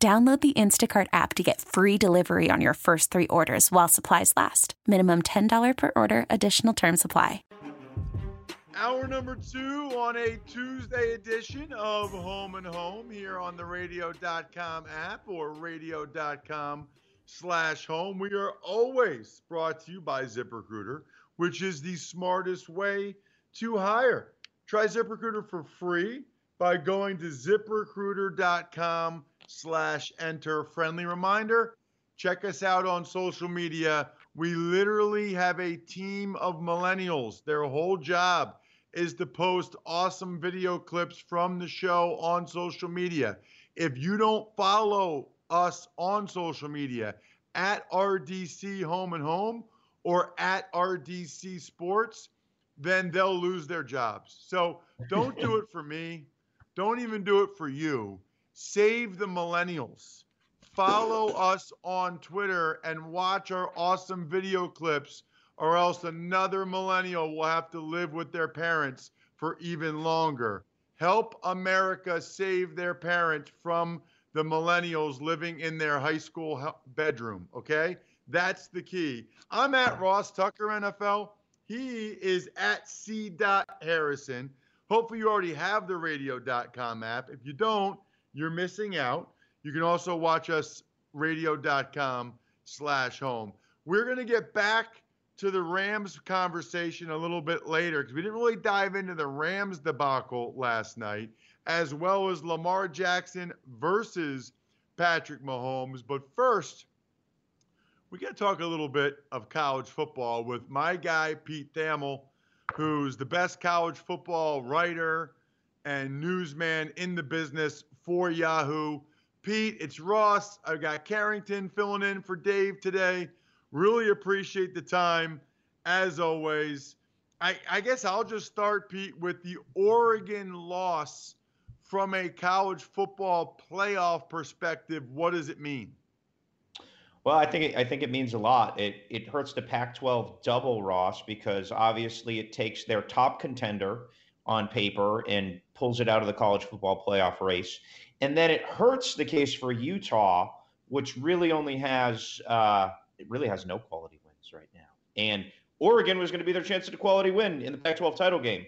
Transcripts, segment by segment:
Download the Instacart app to get free delivery on your first three orders while supplies last. Minimum $10 per order, additional term supply. Hour number two on a Tuesday edition of Home and Home here on the radio.com app or radio.com slash home. We are always brought to you by ZipRecruiter, which is the smartest way to hire. Try ZipRecruiter for free by going to ziprecruiter.com slash enter. Friendly reminder, check us out on social media. We literally have a team of millennials. Their whole job is to post awesome video clips from the show on social media. If you don't follow us on social media at RDC Home and Home or at RDC Sports, then they'll lose their jobs. So don't do it for me. Don't even do it for you. Save the millennials. Follow us on Twitter and watch our awesome video clips, or else another millennial will have to live with their parents for even longer. Help America save their parents from the millennials living in their high school bedroom, okay? That's the key. I'm at Ross Tucker NFL. He is at C. Harrison. Hopefully, you already have the radio.com app. If you don't, you're missing out. You can also watch us radio.com slash home. We're going to get back to the Rams conversation a little bit later because we didn't really dive into the Rams debacle last night, as well as Lamar Jackson versus Patrick Mahomes. But first, we got to talk a little bit of college football with my guy, Pete Thamel, who's the best college football writer and newsman in the business for Yahoo. Pete, it's Ross. I've got Carrington filling in for Dave today. Really appreciate the time, as always. I, I guess I'll just start, Pete, with the Oregon loss from a college football playoff perspective. What does it mean? Well, I think it, I think it means a lot. It it hurts the Pac-12 double, Ross, because obviously it takes their top contender on paper and pulls it out of the college football playoff race. And then it hurts the case for Utah, which really only has uh, it really has no quality wins right now. And Oregon was going to be their chance at a quality win in the Pac-12 title game.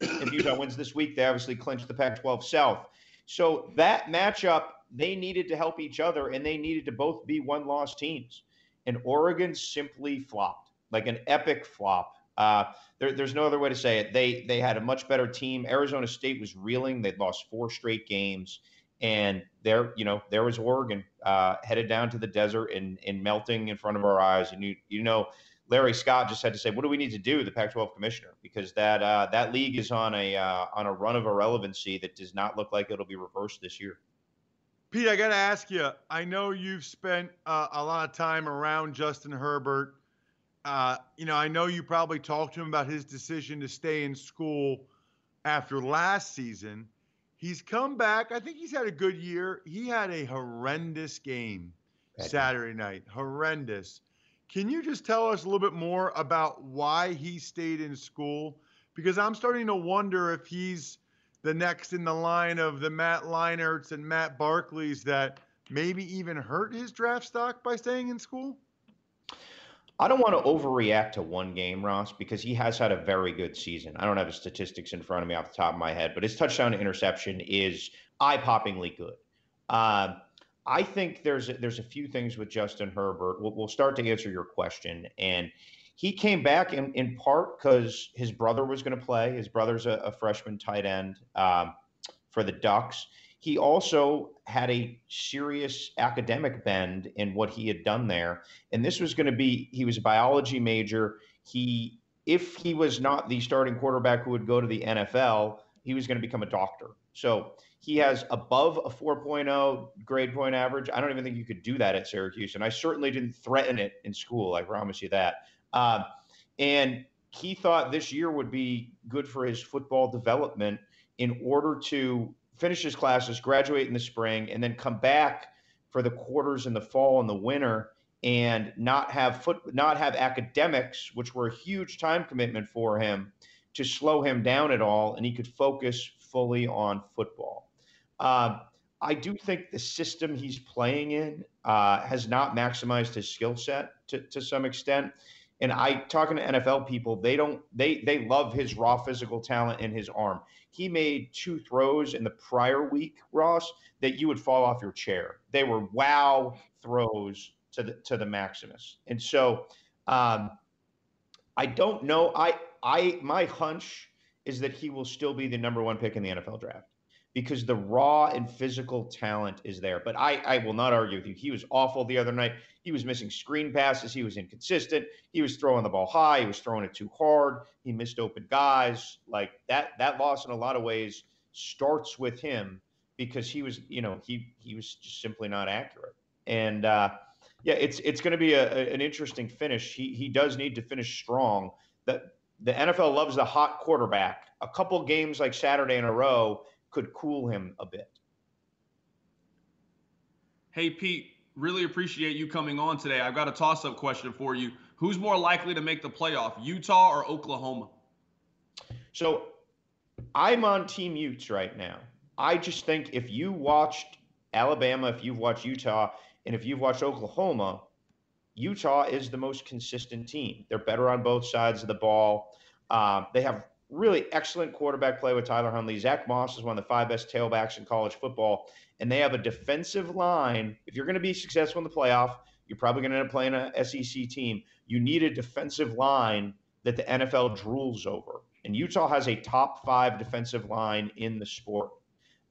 if Utah wins this week, they obviously clinch the Pac-12 South. So that matchup, they needed to help each other, and they needed to both be one-loss teams. And Oregon simply flopped, like an epic flop. Uh, there, there's no other way to say it. They they had a much better team. Arizona State was reeling. They'd lost four straight games, and there you know there was Oregon uh, headed down to the desert and, and melting in front of our eyes. And you you know Larry Scott just had to say, "What do we need to do?" The Pac-12 commissioner, because that uh, that league is on a uh, on a run of irrelevancy that does not look like it'll be reversed this year. Pete, I got to ask you. I know you've spent uh, a lot of time around Justin Herbert uh, you know, I know you probably talked to him about his decision to stay in school after last season. He's come back. I think he's had a good year. He had a horrendous game Saturday night. Horrendous. Can you just tell us a little bit more about why he stayed in school? Because I'm starting to wonder if he's the next in the line of the Matt Leinerts and Matt Barkleys that maybe even hurt his draft stock by staying in school. I don't want to overreact to one game, Ross, because he has had a very good season. I don't have the statistics in front of me off the top of my head, but his touchdown to interception is eye-poppingly good. Uh, I think there's a, there's a few things with Justin Herbert. We'll, we'll start to answer your question, and he came back in, in part because his brother was going to play. His brother's a, a freshman tight end um, for the Ducks he also had a serious academic bend in what he had done there. And this was going to be, he was a biology major. He, if he was not the starting quarterback who would go to the NFL, he was going to become a doctor. So he has above a 4.0 grade point average. I don't even think you could do that at Syracuse. And I certainly didn't threaten it in school. I promise you that. Um, and he thought this year would be good for his football development in order to finish his classes, graduate in the spring, and then come back for the quarters in the fall and the winter and not have foot not have academics, which were a huge time commitment for him, to slow him down at all, and he could focus fully on football. Uh, I do think the system he's playing in uh, has not maximized his skill set to, to some extent. And I talking to NFL people, they don't they they love his raw physical talent and his arm. He made two throws in the prior week, Ross, that you would fall off your chair. They were wow throws to the to the Maximus. And so um, I don't know. I I my hunch is that he will still be the number one pick in the NFL draft because the raw and physical talent is there. But I, I will not argue with you. He was awful the other night. He was missing screen passes. He was inconsistent. He was throwing the ball high. He was throwing it too hard. He missed open guys. Like that, that loss in a lot of ways starts with him because he was, you know, he he was just simply not accurate. And uh, yeah, it's it's going to be a, a, an interesting finish. He he does need to finish strong. The the NFL loves the hot quarterback. A couple games like Saturday in a row could cool him a bit. Hey, Pete, really appreciate you coming on today. I've got a toss up question for you. Who's more likely to make the playoff, Utah or Oklahoma? So I'm on Team Utes right now. I just think if you watched Alabama, if you've watched Utah, and if you've watched Oklahoma, Utah is the most consistent team. They're better on both sides of the ball. Uh, they have really excellent quarterback play with Tyler Huntley. Zach Moss is one of the five best tailbacks in college football, and they have a defensive line. If you're going to be successful in the playoff, you're probably going to end up playing a SEC team. You need a defensive line that the NFL drools over, and Utah has a top five defensive line in the sport.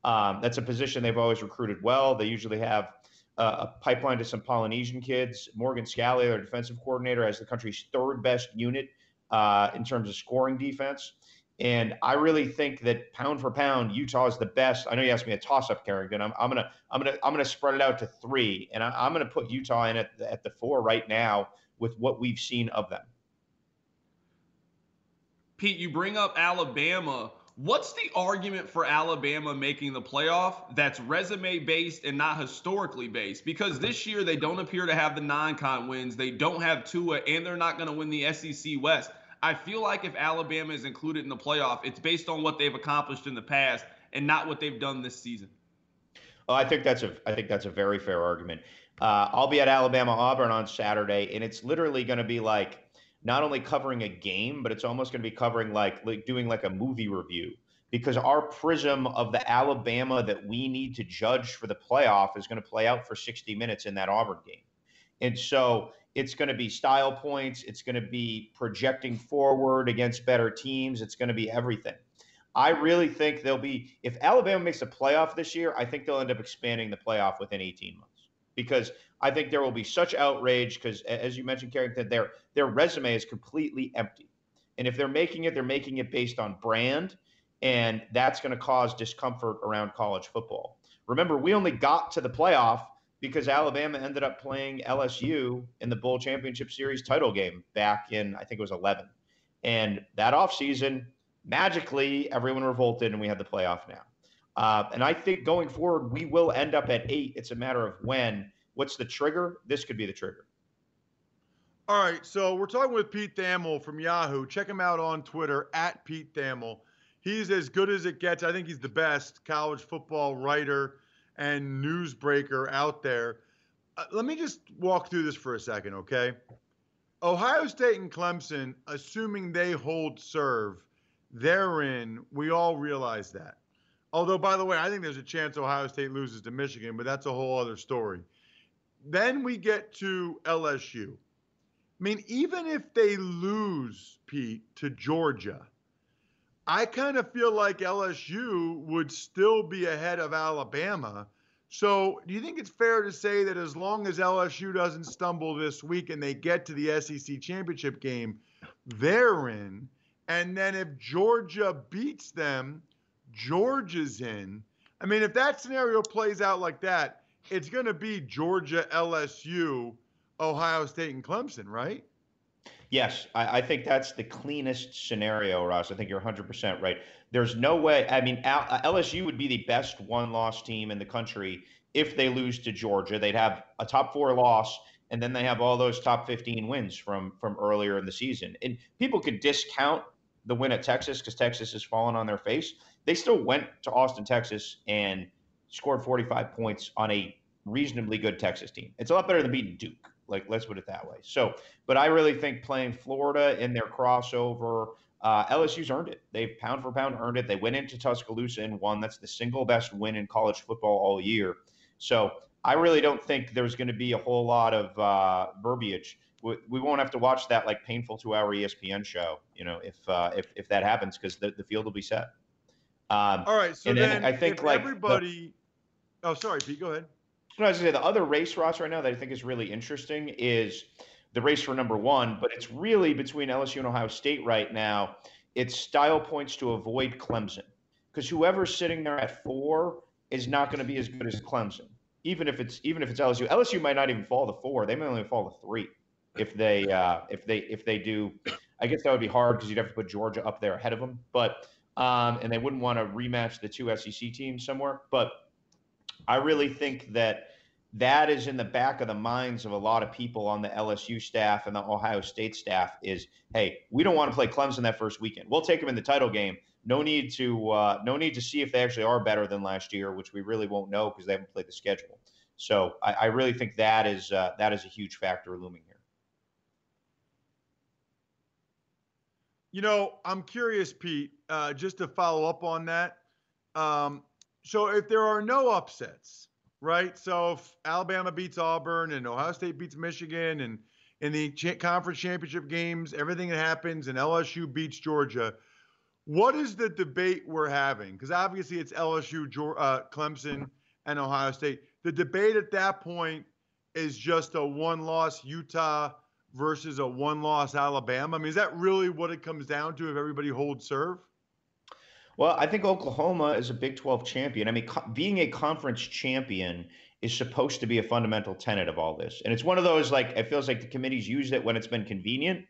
Um, that's a position they've always recruited well. They usually have uh, a pipeline to some Polynesian kids. Morgan Scalley, their defensive coordinator, has the country's third best unit uh, in terms of scoring defense. And I really think that pound for pound, Utah is the best. I know you asked me a toss-up, Carrington. I'm, I'm gonna I'm gonna I'm gonna spread it out to three, and I, am gonna put Utah in at the, at the four right now with what we've seen of them. Pete, you bring up Alabama. What's the argument for Alabama making the playoff that's resume based and not historically based? Because this year they don't appear to have the non-con wins. They don't have Tua, and they're not going to win the SEC West. I feel like if Alabama is included in the playoff, it's based on what they've accomplished in the past and not what they've done this season. Well, I think that's a I think that's a very fair argument. Uh, I'll be at Alabama Auburn on Saturday, and it's literally going to be like not only covering a game, but it's almost going to be covering like, like doing like a movie review because our prism of the Alabama that we need to judge for the playoff is going to play out for 60 minutes in that Auburn game. And so it's going to be style points. It's going to be projecting forward against better teams. It's going to be everything. I really think they'll be, if Alabama makes a playoff this year, I think they'll end up expanding the playoff within 18 months because I think there will be such outrage because, as you mentioned, Carrington, their, their resume is completely empty. And if they're making it, they're making it based on brand. And that's going to cause discomfort around college football. Remember, we only got to the playoff because Alabama ended up playing LSU in the Bowl Championship Series title game back in, I think it was 11. And that offseason, magically, everyone revolted and we had the playoff now. Uh, and I think going forward, we will end up at eight. It's a matter of when. What's the trigger? This could be the trigger. All right. So we're talking with Pete Thamel from Yahoo. Check him out on Twitter at Pete Thamel. He's as good as it gets. I think he's the best college football writer and newsbreaker out there. Uh, let me just walk through this for a second, okay? Ohio State and Clemson, assuming they hold serve, they're in. We all realize that. Although, by the way, I think there's a chance Ohio State loses to Michigan, but that's a whole other story. Then we get to LSU. I mean, even if they lose, Pete, to Georgia, I kind of feel like LSU would still be ahead of Alabama. So, do you think it's fair to say that as long as LSU doesn't stumble this week and they get to the SEC championship game, they're in? And then if Georgia beats them, Georgia's in. I mean, if that scenario plays out like that, it's going to be Georgia, LSU, Ohio State, and Clemson, right? Yes, I, I, think that's the cleanest scenario, Ross. I think you're 100% right. There's no way. I mean, LSU would be the best one loss team in the country if they lose to Georgia. They'd have a top four loss, and then they have all those top 15 wins from from earlier in the season. And people could discount the win at Texas because Texas has fallen on their face. They still went to Austin, Texas, and scored 45 points on a reasonably good Texas team. It's a lot better than beating Duke. Like, let's put it that way. So, but I really think playing Florida in their crossover, uh, LSU's earned it. They've pound for pound earned it. They went into Tuscaloosa and won. That's the single best win in college football all year. So I really don't think there's going to be a whole lot of uh, verbiage. We, we, won't have to watch that like painful two-hour ESPN show, you know, if uh, if if that happens because the, the field will be set. Um, all right. So then, then, I think like everybody. The, oh, sorry, Pete. Go ahead. I was say the other race, Ross, right now that I think is really interesting is the race for number one, but it's really between LSU and Ohio State right now. It's style points to avoid Clemson because whoever's sitting there at four is not going to be as good as Clemson. Even if it's even if it's LSU, LSU might not even fall to four. They may only fall to three if they uh, if they if they do. I guess that would be hard because you'd have to put Georgia up there ahead of them, but um, and they wouldn't want to rematch the two SEC teams somewhere. But I really think that that is in the back of the minds of a lot of people on the LSU staff and the Ohio State staff is, hey, we don't want to play Clemson that first weekend. We'll take them in the title game. No need to uh, no need to see if they actually are better than last year, which we really won't know because they haven't played the schedule. So I, I really think that is uh, that is a huge factor looming here. You know, I'm curious, Pete, uh, just to follow up on that. Um, so if there are no upsets, right? So if Alabama beats Auburn and Ohio State beats Michigan and in the conference championship games, everything that happens and LSU beats Georgia, what is the debate we're having? Because obviously it's LSU, uh, Clemson, and Ohio State. The debate at that point is just a one-loss Utah versus a one-loss Alabama. I mean, is that really what it comes down to if everybody holds serve? Well, I think Oklahoma is a Big 12 champion. I mean, co- being a conference champion is supposed to be a fundamental tenet of all this. And it's one of those like it feels like the committee's used it when it's been convenient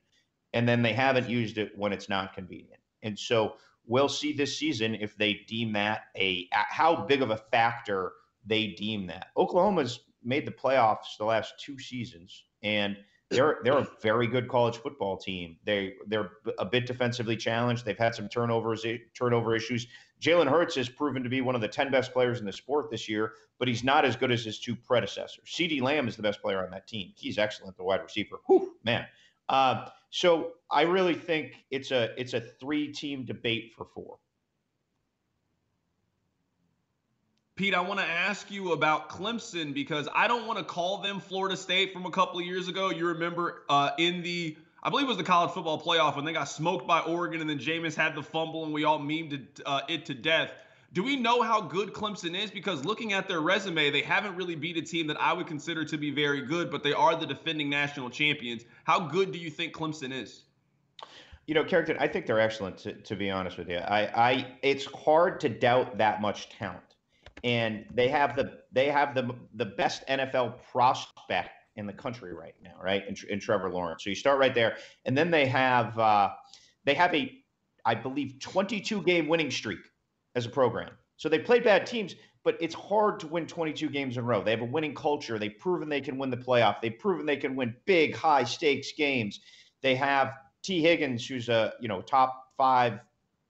and then they haven't used it when it's not convenient. And so we'll see this season if they deem that a how big of a factor they deem that. Oklahoma's made the playoffs the last two seasons and they're they're a very good college football team. They they're a bit defensively challenged. They've had some turnovers turnover issues. Jalen Hurts has proven to be one of the ten best players in the sport this year, but he's not as good as his two predecessors. CeeDee Lamb is the best player on that team. He's excellent, the wide receiver. Whew, man. Uh, so I really think it's a it's a three team debate for four. Pete, I want to ask you about Clemson because I don't want to call them Florida State from a couple of years ago. You remember uh, in the, I believe it was the college football playoff when they got smoked by Oregon and then Jameis had the fumble and we all memed it, uh, it to death. Do we know how good Clemson is? Because looking at their resume, they haven't really beat a team that I would consider to be very good, but they are the defending national champions. How good do you think Clemson is? You know, Carrington, I think they're excellent. To, to be honest with you, I, I, it's hard to doubt that much talent and they have the they have the the best NFL prospect in the country right now, right? In, in Trevor Lawrence. So you start right there, and then they have uh, they have a I believe 22 game winning streak as a program. So they played bad teams, but it's hard to win 22 games in a row. They have a winning culture. They've proven they can win the playoff. They've proven they can win big, high stakes games. They have Tee Higgins, who's a you know top five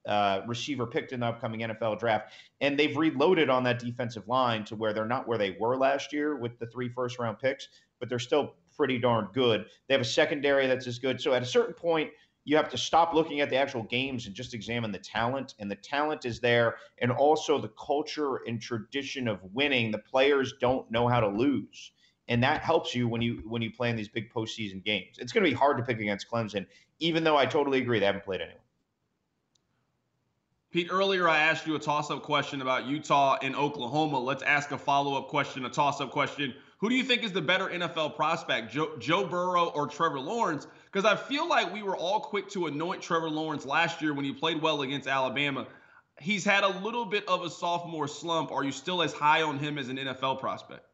uh, receiver picked in the upcoming NFL draft. And they've reloaded on that defensive line to where they're not where they were last year with the three first round picks, but they're still pretty darn good. They have a secondary that's as good. So at a certain point, you have to stop looking at the actual games and just examine the talent. And the talent is there. And also the culture and tradition of winning. The players don't know how to lose. And that helps you when you when you play in these big postseason games. It's going to be hard to pick against Clemson, even though I totally agree they haven't played anyone. Pete, earlier I asked you a toss up question about Utah and Oklahoma. Let's ask a follow up question, a toss up question. Who do you think is the better NFL prospect, Joe, Joe Burrow or Trevor Lawrence? Because I feel like we were all quick to anoint Trevor Lawrence last year when he played well against Alabama. he's had a little bit of a sophomore slump. Are you still as high on him as an NFL prospect?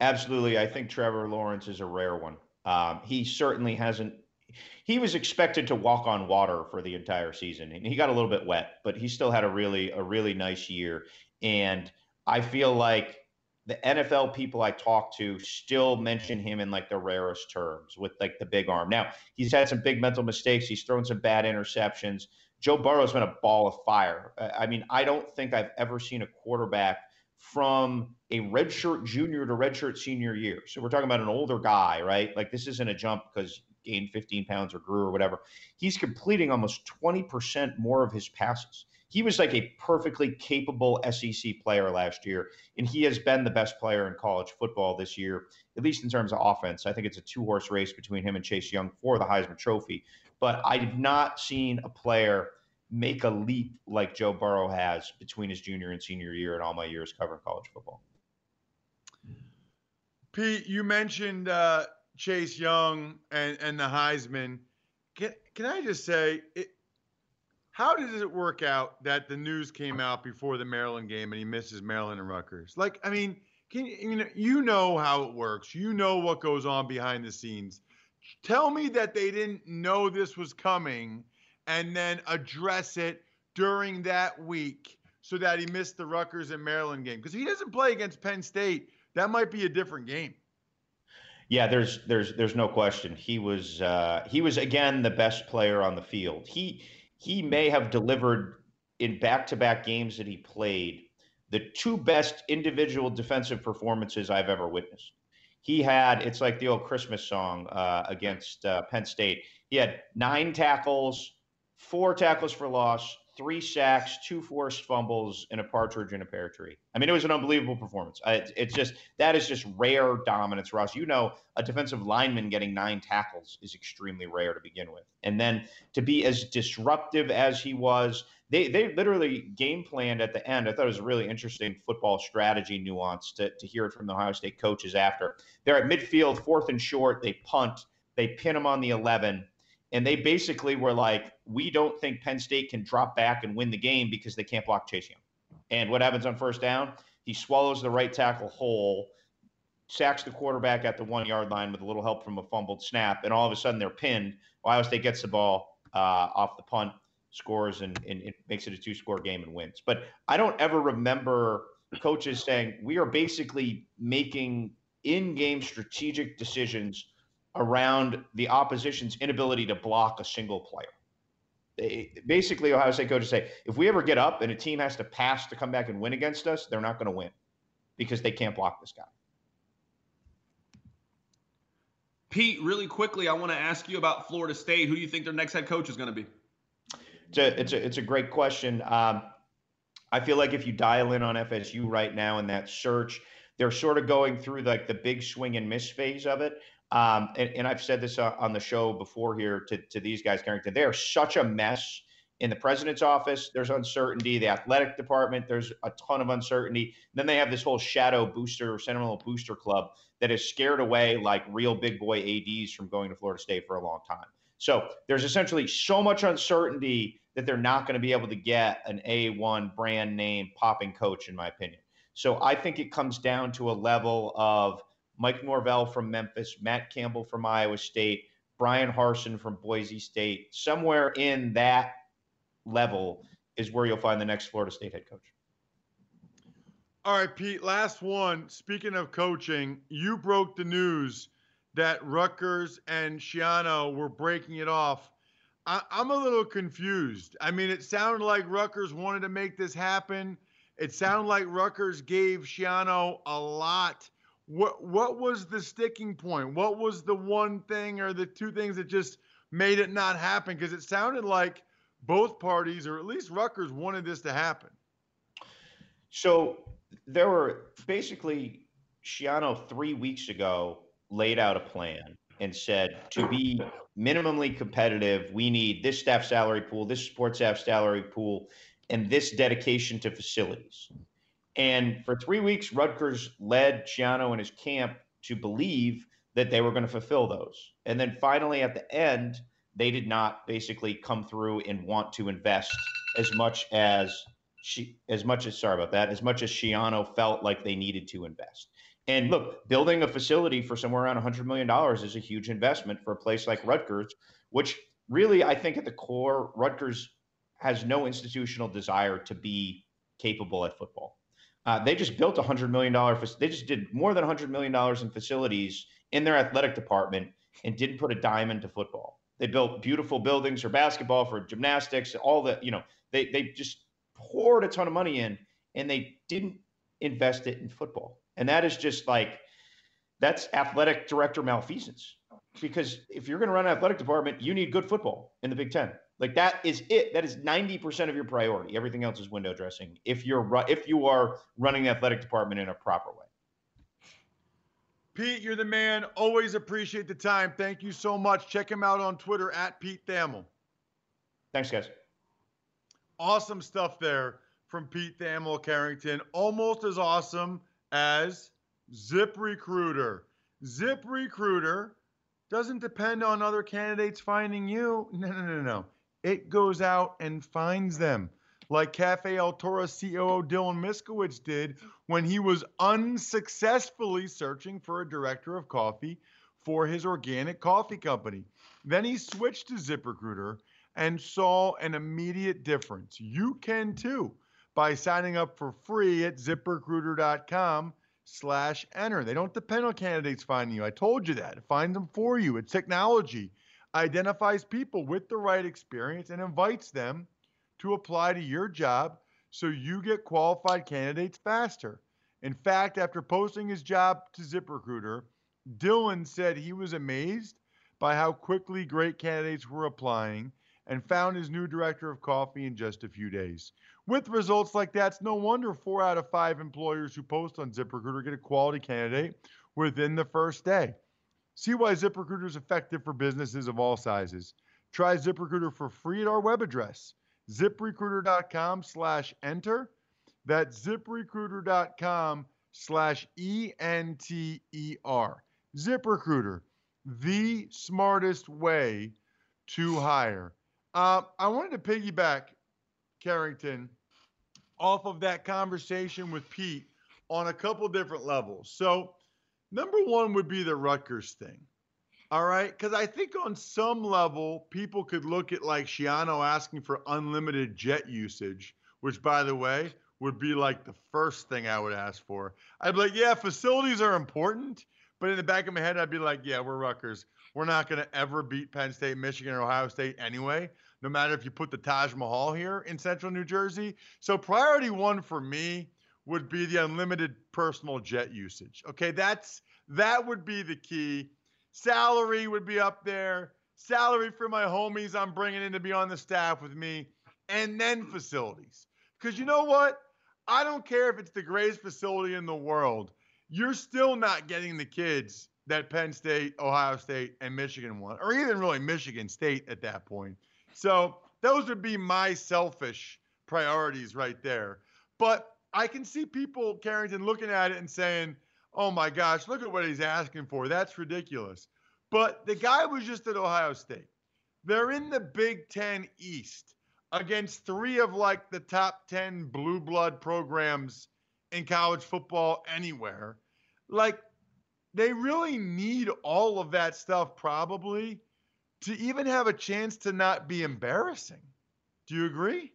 Absolutely. I think Trevor Lawrence is a rare one. Um, he certainly hasn't. He was expected to walk on water for the entire season, and he got a little bit wet, but he still had a really a really nice year. And I feel like the NFL people I talk to still mention him in like the rarest terms with like the big arm. Now, he's had some big mental mistakes. He's thrown some bad interceptions. Joe Burrow's been a ball of fire. I mean, I don't think I've ever seen a quarterback from a redshirt junior to redshirt senior year. So we're talking about an older guy, right? Like this isn't a jump because gained 15 pounds or grew or whatever. He's completing almost 20% more of his passes he was like a perfectly capable SEC player last year, and he has been the best player in college football this year, at least in terms of offense. I think it's a two horse race between him and Chase Young for the Heisman Trophy. But I've not seen a player make a leap like Joe Burrow has between his junior and senior year in all my years covering college football. Pete, you mentioned uh, Chase Young and, and the Heisman. Can, can I just say, it, how did it work out that the news came out before the Maryland game and he misses Maryland and Rutgers? Like, I mean, can you know you know how it works. You know what goes on behind the scenes. Tell me that they didn't know this was coming and then address it during that week so that he missed the Rutgers and Maryland game because he doesn't play against Penn State. That might be a different game. Yeah, there's there's there's no question. He was uh, he was again the best player on the field. He he may have delivered in back-to-back games that he played the two best individual defensive performances I've ever witnessed. He had it's like the old Christmas song uh, against uh, Penn State. He had nine tackles, four tackles for loss, three sacks, two forced fumbles, and a partridge in a pear tree. I mean, it was an unbelievable performance. It's, it's just that is just rare dominance, Ross. You know, a defensive lineman getting nine tackles is extremely rare to begin with, and then to be as disruptive as he was. They, they literally game planned at the end. I thought it was a really interesting football strategy nuance to, to hear it from the Ohio State coaches after. They're at midfield, fourth and short. They punt. They pin him on the 11 and they basically were like, we don't think Penn State can drop back and win the game because they can't block Chase Young. And what happens on first down? He swallows the right tackle whole, sacks the quarterback at the one yard line with a little help from a fumbled snap, and all of a sudden they're pinned. Ohio State gets the ball uh, off the punt, scores, and, and it makes it a two score game and wins. But I don't ever remember coaches saying, we are basically making in game strategic decisions around the opposition's inability to block a single player. They, basically, Ohio State coaches say if we ever get up and a team has to pass to come back and win against us, they're not going to win because they can't block this guy. Pete, really quickly, I want to ask you about Florida State. Who do you think their next head coach is going to be? It's a, it's a, it's a great question. Um, I feel like if you dial in on FSU right now in that search, they're sort of going through like the big swing and miss phase of it. Um, and, and, I've said this uh, on the show before here to, to these guys, Carrington. They are such a mess in the president's office. There's uncertainty. The athletic department, there's a ton of uncertainty. And then they have this whole shadow booster, or sentimental booster club that has scared away like real big boy ADs from going to Florida State for a long time. So there's essentially so much uncertainty that they're not going to be able to get an A1 brand name popping coach, in my opinion. So I think it comes down to a level of Mike Norvell from Memphis, Matt Campbell from Iowa State, Bryan Harsin from Boise State. Somewhere in that level is where you'll find the next Florida State head coach. All right, Pete, last one. Speaking of coaching, you broke the news that Rutgers and Schiano were breaking it off. I, am a little confused. I mean, it sounded like Rutgers wanted to make this happen. It sounded like Rutgers gave Schiano a lot what what was the sticking point? What was the one thing or the two things that just made it not happen? Because it sounded like both parties, or at least Rutgers, wanted this to happen. So there were basically Schiano three weeks ago laid out a plan and said to be minimally competitive, we need this staff salary pool, this sports staff salary pool, and this dedication to facilities. And for three weeks, Rutgers led Schiano and his camp to believe that they were going to fulfill those. And then finally, at the end, they did not basically come through and want to invest as much as she as much as sorry about that, as much as Schiano felt like they needed to invest. And look, building a facility for somewhere around $100 million is a huge investment for a place like Rutgers, which really, I think at the core, Rutgers has no institutional desire to be capable at football. Uh, they just built a $100 million, they just did more than a $100 million in facilities in their athletic department and didn't put a dime into football. They built beautiful buildings for basketball, for gymnastics, all the, you know, they, they just poured a ton of money in and they didn't invest it in football. And that is just like, that's athletic director malfeasance. Because if you're going to run an athletic department, you need good football in the Big Ten. Like that is it. That is 90% of your priority. Everything else is window dressing. If you're if you are running the athletic department in a proper way. Pete, you're the man. Always appreciate the time. Thank you so much. Check him out on Twitter at Pete Thamel. Thanks, guys. Awesome stuff there from Pete Thamel Carrington. Almost as awesome as Zip Recruiter. Zip Recruiter doesn't depend on other candidates finding you. No, no, no, no. It goes out and finds them like Cafe El Toro COO Dylan Miskowitz did when he was unsuccessfully searching for a director of coffee for his organic coffee company. Then he switched to ZipRecruiter and saw an immediate difference. You can too by signing up for free at ziprecruiter.com slash enter. They don't depend on candidates finding you. I told you that. Find them for you. It's technology. Identifies people with the right experience and invites them to apply to your job so you get qualified candidates faster. In fact, after posting his job to ZipRecruiter, Dylan said he was amazed by how quickly great candidates were applying and found his new director of coffee in just a few days. With results like that, it's no wonder four out of five employers who post on ZipRecruiter get a quality candidate within the first day. See why ZipRecruiter is effective for businesses of all sizes. Try ZipRecruiter for free at our web address, ziprecruiter.com slash enter. That's ziprecruiter.com slash E-N-T-E-R. ZipRecruiter, the smartest way to hire. Uh, I wanted to piggyback, Carrington, off of that conversation with Pete on a couple different levels. So, number one would be the Rutgers thing. All right. Because I think on some level, people could look at like Schiano asking for unlimited jet usage, which, by the way, would be like the first thing I would ask for. I'd be like, yeah, facilities are important. But in the back of my head, I'd be like, yeah, we're Rutgers. We're not going to ever beat Penn State, Michigan, or Ohio State anyway, no matter if you put the Taj Mahal here in central New Jersey. So, priority one for me would be the unlimited personal jet usage. Okay, that's that would be the key. Salary would be up there. Salary for my homies I'm bringing in to be on the staff with me, and then facilities. Because you know what? I don't care if it's the greatest facility in the world. You're still not getting the kids that Penn State, Ohio State, and Michigan want, or even really Michigan State at that point. So those would be my selfish priorities right there. But I can see people, Carrington, looking at it and saying, oh my gosh, look at what he's asking for. That's ridiculous. But the guy was just at Ohio State. They're in the Big Ten East against three of like the top 10 blue blood programs in college football anywhere. Like, they really need all of that stuff probably to even have a chance to not be embarrassing. Do you agree?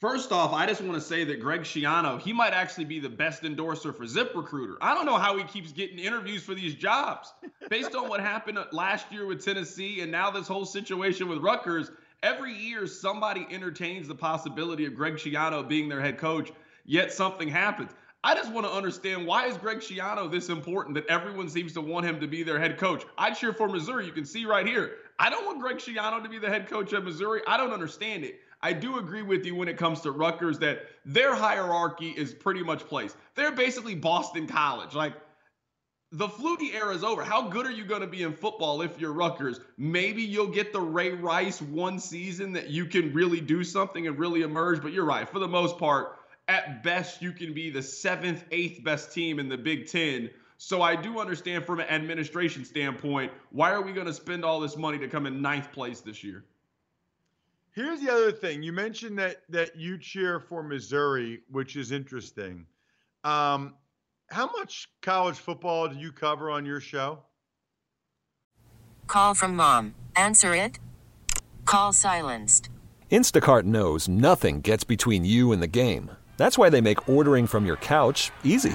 First off, I just want to say that Greg Schiano, he might actually be the best endorser for ZipRecruiter. I don't know how he keeps getting interviews for these jobs. Based on what happened last year with Tennessee and now this whole situation with Rutgers, every year somebody entertains the possibility of Greg Schiano being their head coach, yet something happens. I just want to understand why is Greg Schiano this important that everyone seems to want him to be their head coach? I cheer for Missouri. You can see right here. I don't want Greg Schiano to be the head coach of Missouri. I don't understand it. I do agree with you when it comes to Rutgers that their hierarchy is pretty much placed. They're basically Boston College. Like the Flutie era is over. How good are you going to be in football if you're Rutgers? Maybe you'll get the Ray Rice one season that you can really do something and really emerge. But you're right. For the most part, at best, you can be the seventh, eighth best team in the Big Ten. So I do understand from an administration standpoint, why are we going to spend all this money to come in ninth place this year? Here's the other thing. You mentioned that that you cheer for Missouri, which is interesting. Um, how much college football do you cover on your show? Call from mom. Answer it. Call silenced. Instacart knows nothing gets between you and the game. That's why they make ordering from your couch easy.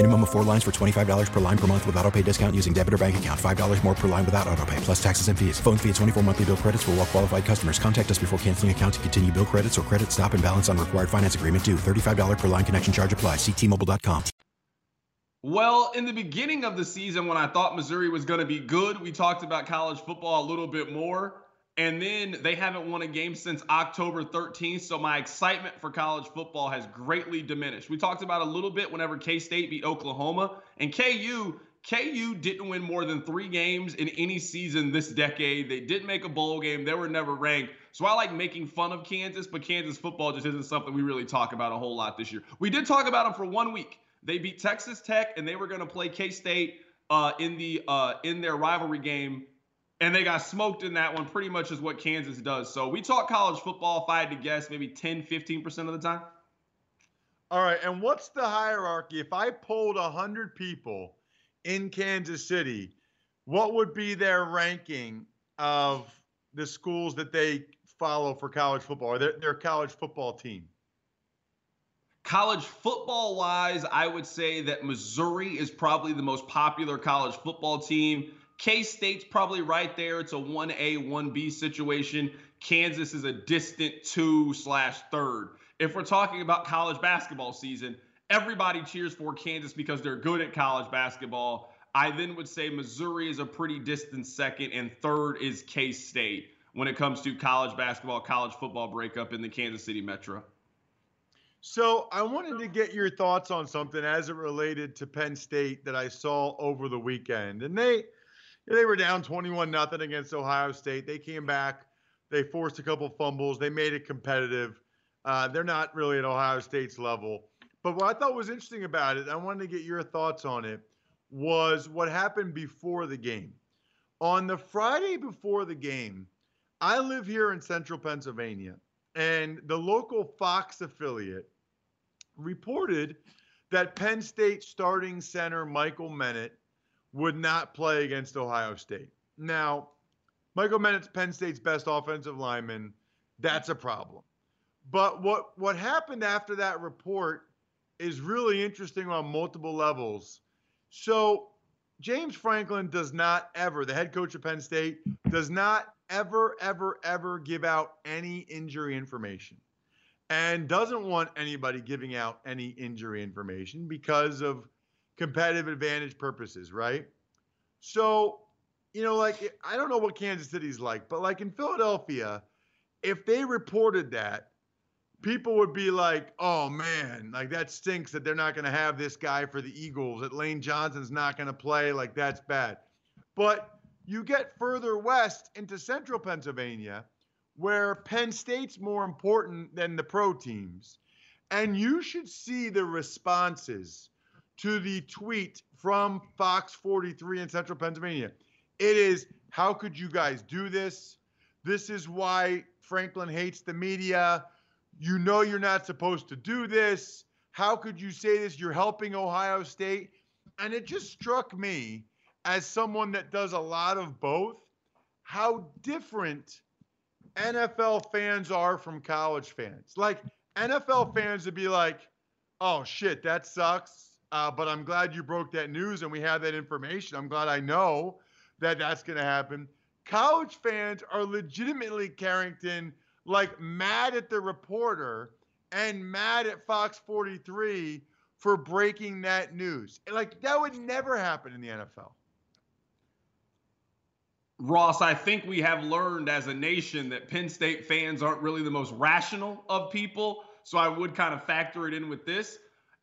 Minimum of four lines for $25 per line per month with auto pay discount using debit or bank account. $5 more per line without auto pay, plus taxes and fees. Phone fee at 24 monthly bill credits for all well qualified customers. Contact us before canceling account to continue bill credits or credit stop and balance on required finance agreement due. $35 per line connection charge apply. Ctmobile.com. Well, in the beginning of the season, when I thought Missouri was going to be good, we talked about college football a little bit more. And then they haven't won a game since October 13th. So my excitement for college football has greatly diminished. We talked about a little bit whenever K State beat Oklahoma. And KU, KU didn't win more than three games in any season this decade. They didn't make a bowl game. They were never ranked. So I like making fun of Kansas, but Kansas football just isn't something we really talk about a whole lot this year. We did talk about them for one week. They beat Texas Tech, and they were going to play K State uh, in the uh, in their rivalry game, and they got smoked in that one. Pretty much is what Kansas does. So we talk college football. If I had to guess, maybe 10, 15 percent of the time. All right, and what's the hierarchy? If I polled hundred people in Kansas City, what would be their ranking of the schools that they follow for college football or their, their college football team? College football wise, I would say that Missouri is probably the most popular college football team. K State's probably right there. It's a 1A, 1B situation. Kansas is a distant two slash third. If we're talking about college basketball season, everybody cheers for Kansas because they're good at college basketball. I then would say Missouri is a pretty distant second, and third is K State when it comes to college basketball, college football breakup in the Kansas City Metro. So I wanted to get your thoughts on something as it related to Penn State that I saw over the weekend. And they they were down 21 nothing against Ohio State. They came back, they forced a couple fumbles, they made it competitive. Uh, they're not really at Ohio State's level. But what I thought was interesting about it, I wanted to get your thoughts on it, was what happened before the game. On the Friday before the game, I live here in central Pennsylvania and the local Fox affiliate reported that Penn State starting center Michael Menet would not play against Ohio State. Now, Michael Menet's Penn State's best offensive lineman. That's a problem. But what what happened after that report is really interesting on multiple levels. So James Franklin does not ever, the head coach of Penn State, does not ever, ever, ever give out any injury information and doesn't want anybody giving out any injury information because of competitive advantage purposes, right? So, you know, like, I don't know what Kansas City's like, but like in Philadelphia, if they reported that, people would be like, oh man, like that stinks that they're not going to have this guy for the Eagles, that Lane Johnson's not going to play. Like, that's bad. But you get further west into central Pennsylvania, where Penn State's more important than the pro teams. And you should see the responses to the tweet from Fox 43 in central Pennsylvania. It is, how could you guys do this? This is why Franklin hates the media. You know you're not supposed to do this. How could you say this? You're helping Ohio State. And it just struck me as someone that does a lot of both, how different NFL fans are from college fans. Like NFL fans would be like, "Oh shit, that sucks," uh, but I'm glad you broke that news and we have that information. I'm glad I know that that's going to happen. College fans are legitimately Carrington like mad at the reporter and mad at Fox 43 for breaking that news. Like that would never happen in the NFL. Ross, I think we have learned as a nation that Penn State fans aren't really the most rational of people. So I would kind of factor it in with this.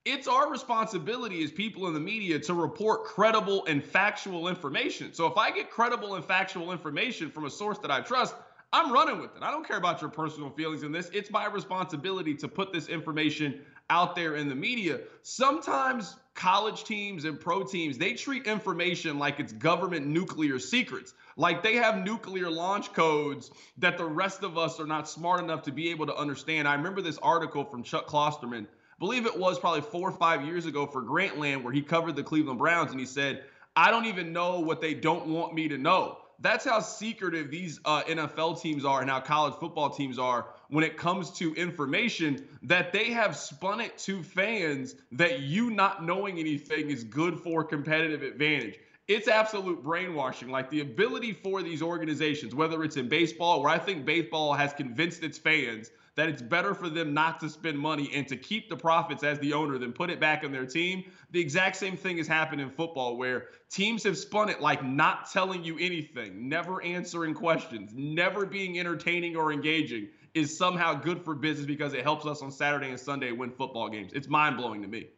It's our responsibility as people in the media to report credible and factual information. So if I get credible and factual information from a source that I trust, I'm running with it. I don't care about your personal feelings in this. It's my responsibility to put this information out there in the media. Sometimes college teams and pro teams, they treat information like it's government nuclear secrets. Like they have nuclear launch codes that the rest of us are not smart enough to be able to understand. I remember this article from Chuck Klosterman, believe it was probably four or five years ago for Grantland, where he covered the Cleveland Browns and he said, I don't even know what they don't want me to know that's how secretive these uh, NFL teams are and how college football teams are when it comes to information that they have spun it to fans that you not knowing anything is good for competitive advantage. It's absolute brainwashing. Like the ability for these organizations, whether it's in baseball, where I think baseball has convinced its fans that it's better for them not to spend money and to keep the profits as the owner than put it back in their team. The exact same thing has happened in football where teams have spun it like not telling you anything, never answering questions, never being entertaining or engaging is somehow good for business because it helps us on Saturday and Sunday win football games. It's mind blowing to me.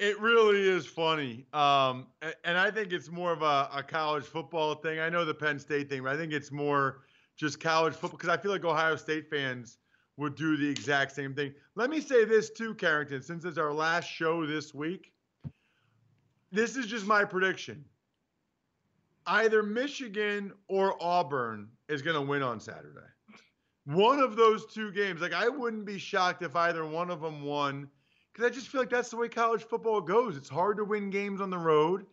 It really is funny. Um, and I think it's more of a, a college football thing. I know the Penn State thing, but I think it's more just college football because I feel like Ohio State fans would do the exact same thing. Let me say this too, Carrington, since it's our last show this week. This is just my prediction. Either Michigan or Auburn is going to win on Saturday. One of those two games, like I wouldn't be shocked if either one of them won because I just feel like that's the way college football goes. It's hard to win games on the road.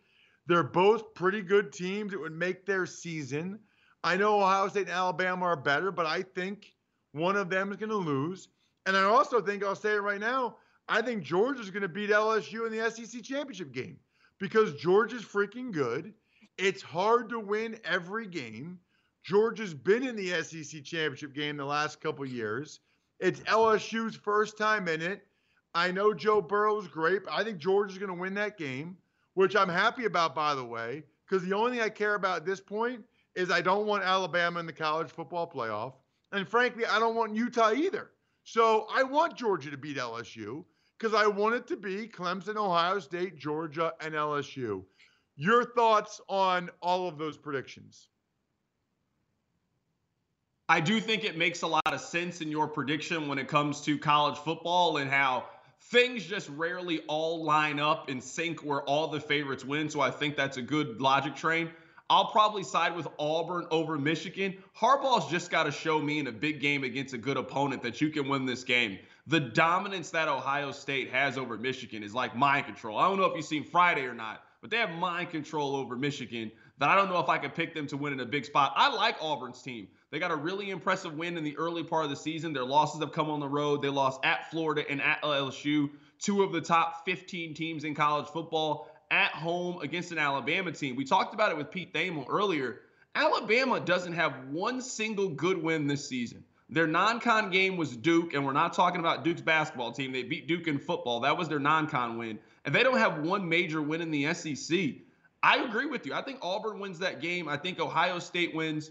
They're both pretty good teams. It would make their season. I know Ohio State and Alabama are better, but I think one of them is going to lose. And I also think, I'll say it right now, I think Georgia's going to beat LSU in the SEC championship game because Georgia's freaking good. It's hard to win every game. Georgia's been in the SEC championship game the last couple years. It's LSU's first time in it. I know Joe Burrow's great, but I think Georgia's going to win that game, which I'm happy about, by the way, because the only thing I care about at this point is I don't want Alabama in the college football playoff. And frankly, I don't want Utah either. So I want Georgia to beat LSU because I want it to be Clemson, Ohio State, Georgia, and LSU. Your thoughts on all of those predictions? I do think it makes a lot of sense in your prediction when it comes to college football and how things just rarely all line up in sync where all the favorites win. So I think that's a good logic train. I'll probably side with Auburn over Michigan. Harbaugh's just got to show me in a big game against a good opponent that you can win this game. The dominance that Ohio State has over Michigan is like mind control. I don't know if you've seen Friday or not, but they have mind control over Michigan that I don't know if I could pick them to win in a big spot. I like Auburn's team. They got a really impressive win in the early part of the season. Their losses have come on the road. They lost at Florida and at LSU, two of the top 15 teams in college football at home against an Alabama team. We talked about it with Pete Thamel earlier. Alabama doesn't have one single good win this season. Their non-con game was Duke, and we're not talking about Duke's basketball team. They beat Duke in football. That was their non-con win. And they don't have one major win in the SEC. I agree with you. I think Auburn wins that game. I think Ohio State wins.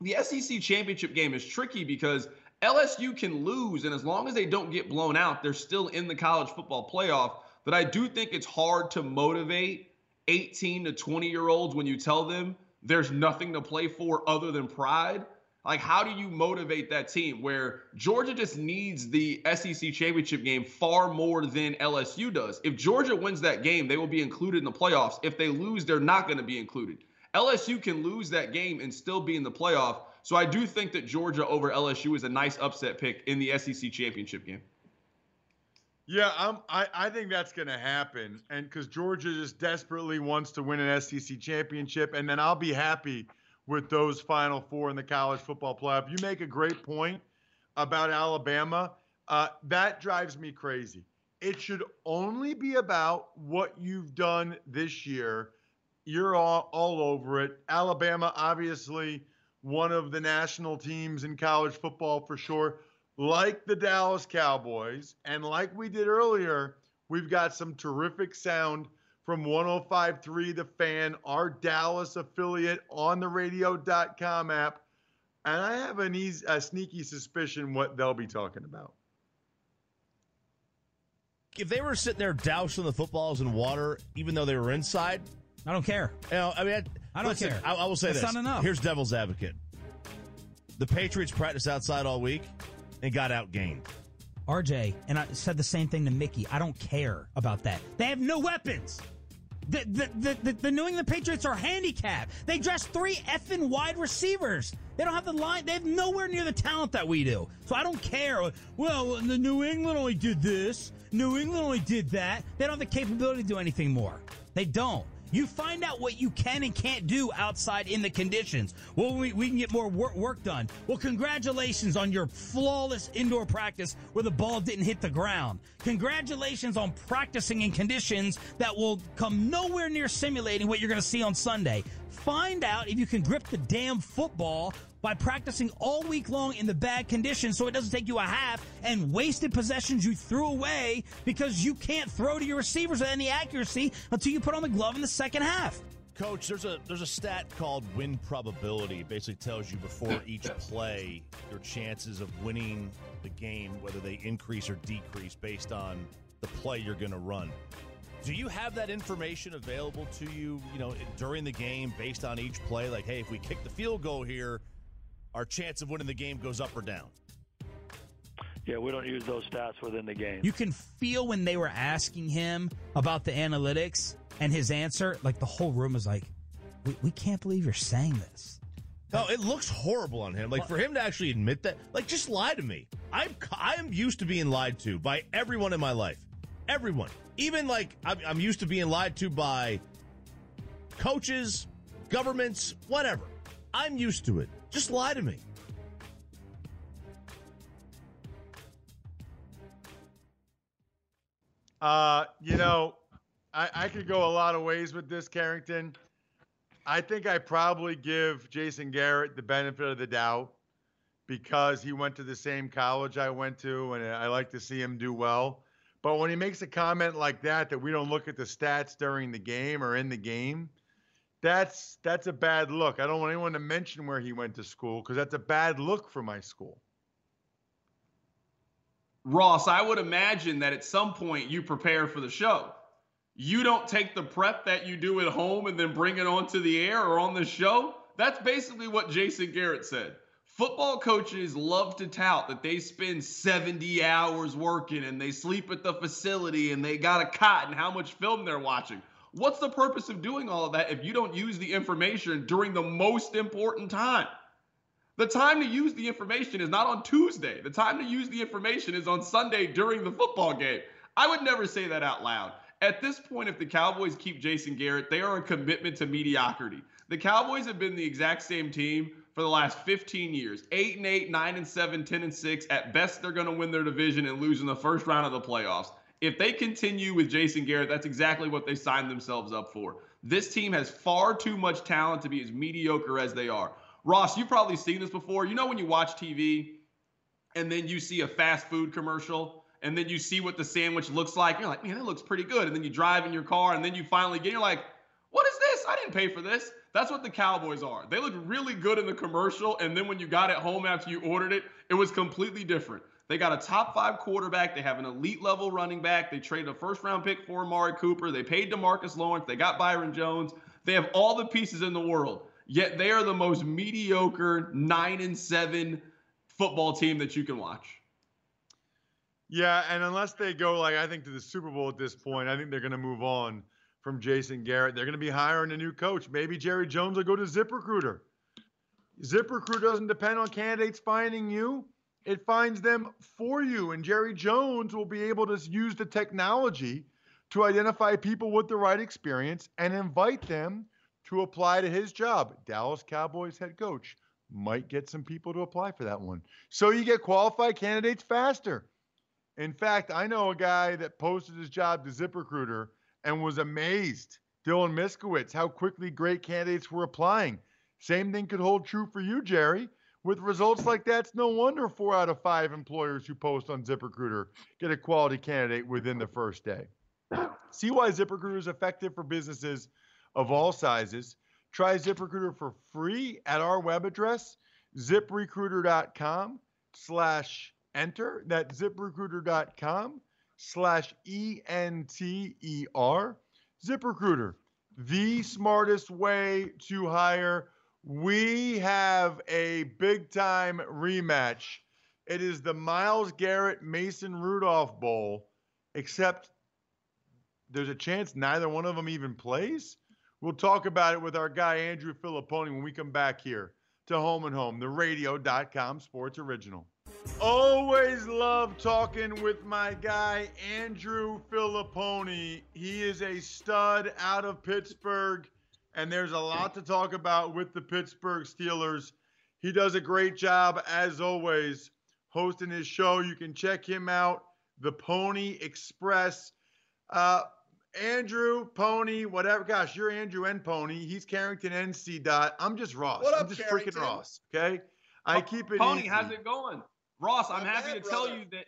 The SEC championship game is tricky because LSU can lose, and as long as they don't get blown out, they're still in the college football playoff. But I do think it's hard to motivate 18 to 20 year olds when you tell them there's nothing to play for other than pride. Like, how do you motivate that team where Georgia just needs the SEC championship game far more than LSU does? If Georgia wins that game, they will be included in the playoffs. If they lose, they're not going to be included. LSU can lose that game and still be in the playoff. So I do think that Georgia over LSU is a nice upset pick in the SEC championship game. Yeah, I'm, I, I think that's going to happen. And because Georgia just desperately wants to win an SEC championship. And then I'll be happy with those final four in the college football playoff. You make a great point about Alabama. Uh, that drives me crazy. It should only be about what you've done this year. You're all, all over it. Alabama, obviously, one of the national teams in college football for sure like the Dallas Cowboys, and like we did earlier, we've got some terrific sound from 1053 The Fan, our Dallas affiliate on the radio.com app. And I have an easy, a sneaky suspicion what they'll be talking about. If they were sitting there dousing the footballs in water, even though they were inside, I don't care. You know, I mean, I, I don't listen, care. I, I will say That's this. not enough. Here's devil's advocate. The Patriots practice outside all week and got outgained. RJ, and I said the same thing to Mickey. I don't care about that. They have no weapons. The, the, the, the, the New England Patriots are handicapped. They dress three effing wide receivers. They don't have the line. They have nowhere near the talent that we do. So I don't care. Well, the New England only did this. New England only did that. They don't have the capability to do anything more. They don't. You find out what you can and can't do outside in the conditions. Well, we, we can get more work, work done. Well, congratulations on your flawless indoor practice where the ball didn't hit the ground. Congratulations on practicing in conditions that will come nowhere near simulating what you're going to see on Sunday. Find out if you can grip the damn football by practicing all week long in the bad conditions so it doesn't take you a half and wasted possessions you threw away because you can't throw to your receivers with any accuracy until you put on the glove in the second half. Coach, there's a there's a stat called win probability. It basically tells you before each play your chances of winning the game, whether they increase or decrease based on the play you're going to run. Do you have that information available to you, you know, during the game based on each play? Like, hey, if we kick the field goal here, our chance of winning the game goes up or down. Yeah, we don't use those stats within the game. You can feel when they were asking him about the analytics and his answer, like the whole room was like, we, we can't believe you're saying this. No, it looks horrible on him. Like for him to actually admit that, like just lie to me. I'm I am used to being lied to by everyone in my life, everyone. Even like I'm, I'm used to being lied to by coaches, governments, whatever. I'm used to it. Just lie to me. Uh, you know, I, I could go a lot of ways with this, Carrington. I think I probably give Jason Garrett the benefit of the doubt because he went to the same college I went to, and I like to see him do well. But when he makes a comment like that, that we don't look at the stats during the game or in the game, that's that's a bad look. I don't want anyone to mention where he went to school because that's a bad look for my school. Ross, I would imagine that at some point you prepare for the show. You don't take the prep that you do at home and then bring it onto the air or on the show. That's basically what Jason Garrett said. Football coaches love to tout that they spend 70 hours working and they sleep at the facility and they got a cot and how much film they're watching. What's the purpose of doing all of that if you don't use the information during the most important time? The time to use the information is not on Tuesday. The time to use the information is on Sunday during the football game. I would never say that out loud. At this point, if the Cowboys keep Jason Garrett, they are a commitment to mediocrity. The Cowboys have been the exact same team for the last 15 years. 8 and 8, 9 and 7, 10 and 6. At best, they're going to win their division and lose in the first round of the playoffs. If they continue with Jason Garrett, that's exactly what they signed themselves up for. This team has far too much talent to be as mediocre as they are. Ross, you've probably seen this before. You know when you watch TV and then you see a fast food commercial and then you see what the sandwich looks like. You're like, man, that looks pretty good. And then you drive in your car and then you finally get, you're like, what is this? I didn't pay for this. That's what the Cowboys are. They look really good in the commercial. And then when you got it home after you ordered it, it was completely different. They got a top five quarterback. They have an elite level running back. They traded a first round pick for Amari Cooper. They paid Demarcus Lawrence. They got Byron Jones. They have all the pieces in the world. Yet they are the most mediocre nine and seven football team that you can watch. Yeah, and unless they go like I think to the Super Bowl at this point, I think they're going to move on from Jason Garrett. They're going to be hiring a new coach. Maybe Jerry Jones will go to ZipRecruiter. ZipRecruiter doesn't depend on candidates finding you; it finds them for you. And Jerry Jones will be able to use the technology to identify people with the right experience and invite them to apply to his job. Dallas Cowboys head coach might get some people to apply for that one. So you get qualified candidates faster. In fact, I know a guy that posted his job to ZipRecruiter and was amazed, Dylan Miskowitz, how quickly great candidates were applying. Same thing could hold true for you, Jerry. With results like that, it's no wonder four out of five employers who post on ZipRecruiter get a quality candidate within the first day. See why ZipRecruiter is effective for businesses of all sizes. Try ZipRecruiter for free at our web address, ziprecruiter.com slash enter. That's ziprecruiter.com slash E-N-T-E-R. ZipRecruiter, the smartest way to hire. We have a big time rematch. It is the Myles Garrett Mason Rudolph Bowl, except there's a chance neither one of them even plays. We'll talk about it with our guy Andrew Fillipponi when we come back here to Home and Home, the radio.com sports original. Always love talking with my guy Andrew Fillipponi. He is a stud out of Pittsburgh, and there's a lot to talk about with the Pittsburgh Steelers. He does a great job, as always, hosting his show. You can check him out, the Pony Express. Uh, Andrew, Pony, whatever. Gosh, you're Andrew and Pony. He's Carrington NC Dot. I'm just Ross. What up, I'm just Carrington? freaking Ross. Okay. I keep it Pony, easy. how's it going? Ross, I'm Not happy bad, to tell you that.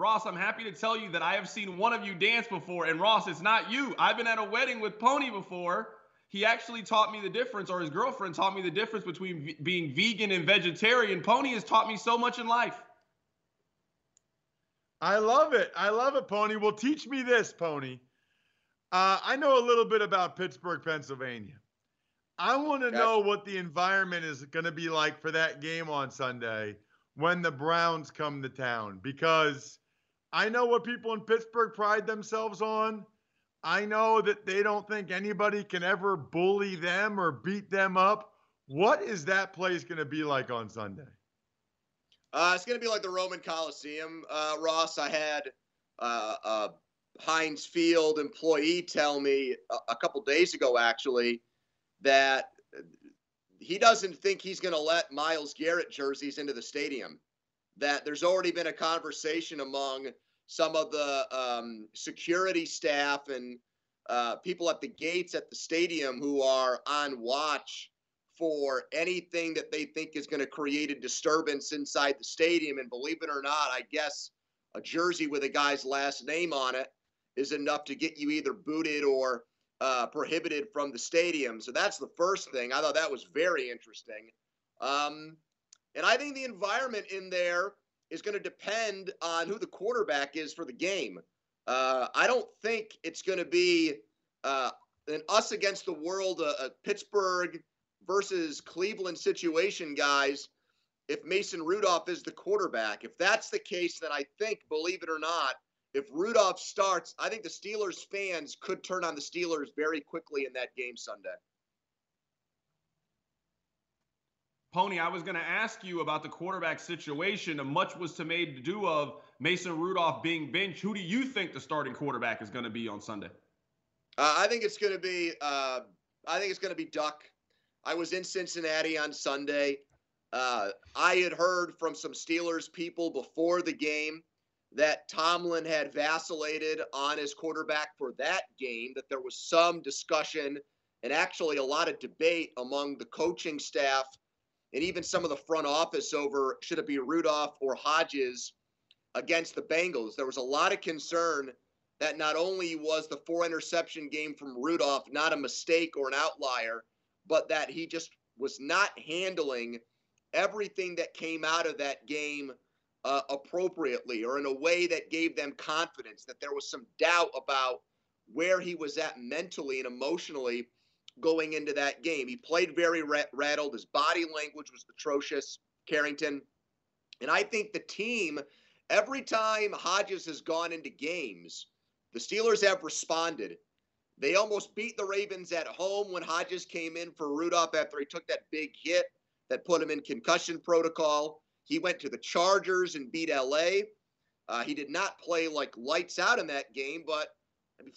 Ross, I'm happy to tell you that I have seen one of you dance before. And Ross, it's not you. I've been at a wedding with Pony before. He actually taught me the difference, or his girlfriend taught me the difference between v- being vegan and vegetarian. Pony has taught me so much in life. I love it. I love it, Pony. Well, teach me this, Pony. Uh, I know a little bit about Pittsburgh, Pennsylvania. I want to know what the environment is going to be like for that game on Sunday when the Browns come to town because I know what people in Pittsburgh pride themselves on. I know that they don't think anybody can ever bully them or beat them up. What is that place going to be like on Sunday? Uh, it's going to be like the Roman Coliseum, uh, Ross. I had uh, a Heinz Field employee tell me a, a couple days ago, actually, that he doesn't think he's going to let Myles Garrett jerseys into the stadium. That there's already been a conversation among some of the um, security staff and uh, people at the gates at the stadium who are on watch for anything that they think is going to create a disturbance inside the stadium. And believe it or not, I guess a jersey with a guy's last name on it is enough to get you either booted or uh, prohibited from the stadium. So that's the first thing. I thought that was very interesting. Um, and I think the environment in there is going to depend on who the quarterback is for the game. Uh, I don't think it's going to be uh, an us against the world, uh, uh, Pittsburgh versus Cleveland situation, guys. If Mason Rudolph is the quarterback, if that's the case, then I think, believe it or not, if Rudolph starts, I think the Steelers fans could turn on the Steelers very quickly in that game Sunday. Pony, I was going to ask you about the quarterback situation. Much was to made to do of Mason Rudolph being benched. Who do you think the starting quarterback is going to be on Sunday? Uh, I think it's going to be. Uh, I think it's going to be Duck. I was in Cincinnati on Sunday. Uh, I had heard from some Steelers people before the game that Tomlin had vacillated on his quarterback for that game. That there was some discussion and actually a lot of debate among the coaching staff and even some of the front office over should it be Rudolph or Hodges against the Bengals. There was a lot of concern that not only was the four interception game from Rudolph not a mistake or an outlier, but that he just was not handling everything that came out of that game uh, appropriately or in a way that gave them confidence, that there was some doubt about where he was at mentally and emotionally going into that game. He played very rattled. His body language was atrocious, Carrington. And I think the team, every time Hodges has gone into games, the Steelers have responded. They almost beat the Ravens at home when Hodges came in for Rudolph after he took that big hit that put him in concussion protocol. He went to the Chargers and beat LA. Uh, he did not play like lights out in that game, but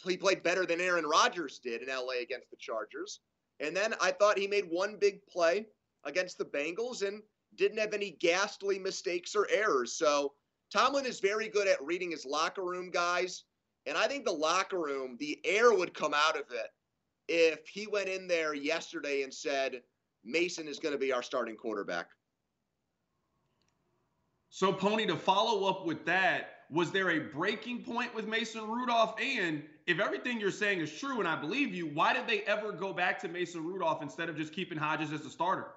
he played better than Aaron Rodgers did in LA against the Chargers. And then I thought he made one big play against the Bengals and didn't have any ghastly mistakes or errors. So Tomlin is very good at reading his locker room guys. And I think the locker room, the air would come out of it if he went in there yesterday and said, Mason is going to be our starting quarterback. So, Pony, to follow up with that, Was there a breaking point with Mason Rudolph? And if everything you're saying is true, and I believe you, why did they ever go back to Mason Rudolph instead of just keeping Hodges as the starter?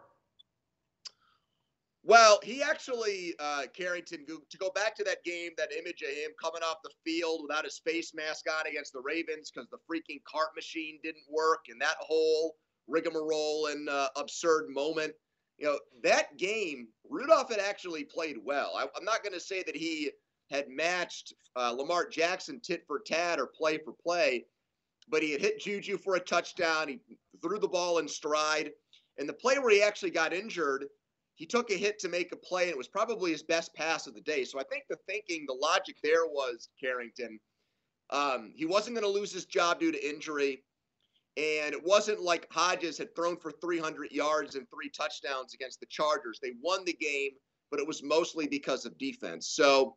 Well, he actually, uh, Carrington, to go back to that game, that image of him coming off the field without his face mask on against the Ravens because the freaking cart machine didn't work and that whole rigmarole and uh, absurd moment. You know, that game, Rudolph had actually played well. I, am not going to say that he had matched uh, Lamar Jackson tit for tat or play for play, but he had hit Juju for a touchdown. He threw the ball in stride. And the play where he actually got injured, he took a hit to make a play, and it was probably his best pass of the day. So I think the thinking, the logic there was Carrington. Um, he wasn't going to lose his job due to injury. And it wasn't like Hodges had thrown for 300 yards and three touchdowns against the Chargers. They won the game, but it was mostly because of defense. So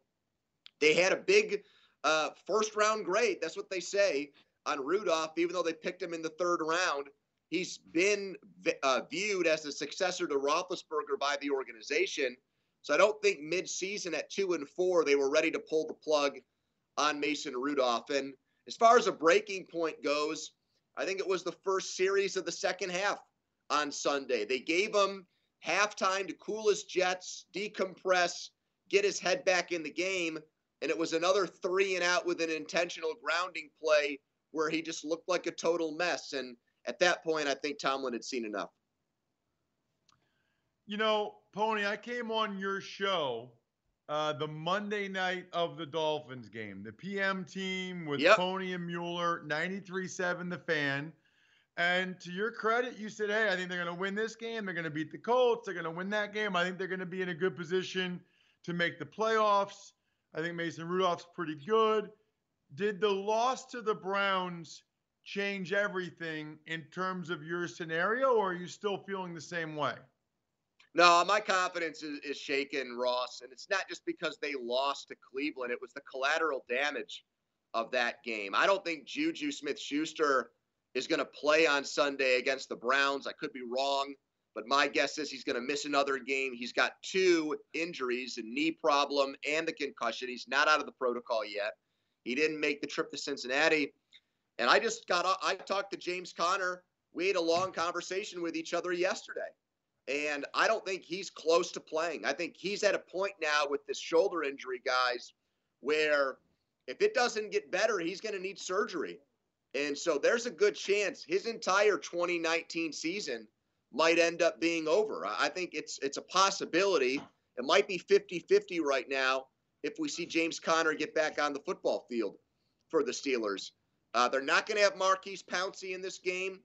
they had a big uh, first round grade. That's what they say on Rudolph, even though they picked him in the third round. He's been uh, viewed as the successor to Roethlisberger by the organization. So I don't think mid-season at two and four they were ready to pull the plug on Mason Rudolph. And as far as a breaking point goes, I think it was the first series of the second half on Sunday. They gave him halftime to cool his jets, decompress, get his head back in the game. And it was another three and out with an intentional grounding play where he just looked like a total mess. And at that point, I think Tomlin had seen enough. You know, Pony, I came on your show uh, the Monday night of the Dolphins game, the PM team with yep. Pony and Mueller, 93-7 the fan. And to your credit, you said, hey, I think they're going to win this game. They're going to beat the Colts. They're going to win that game. I think they're going to be in a good position to make the playoffs. I think Mason Rudolph's pretty good. Did the loss to the Browns change everything in terms of your scenario, or are you still feeling the same way? No, my confidence is, is shaken, Ross. And it's not just because they lost to Cleveland, it was the collateral damage of that game. I don't think Juju Smith Schuster is going to play on Sunday against the Browns. I could be wrong, but my guess is he's going to miss another game. He's got two injuries, a knee problem and the concussion. He's not out of the protocol yet. He didn't make the trip to Cincinnati. And I just got, I talked to James Conner. We had a long conversation with each other yesterday. And I don't think he's close to playing. I think he's at a point now with this shoulder injury, guys, where if it doesn't get better, he's going to need surgery. And so there's a good chance his entire 2019 season might end up being over. I think it's it's a possibility. It might be 50-50 right now if we see James Conner get back on the football field for the Steelers. Uh, they're not going to have Maurkice Pouncey in this game.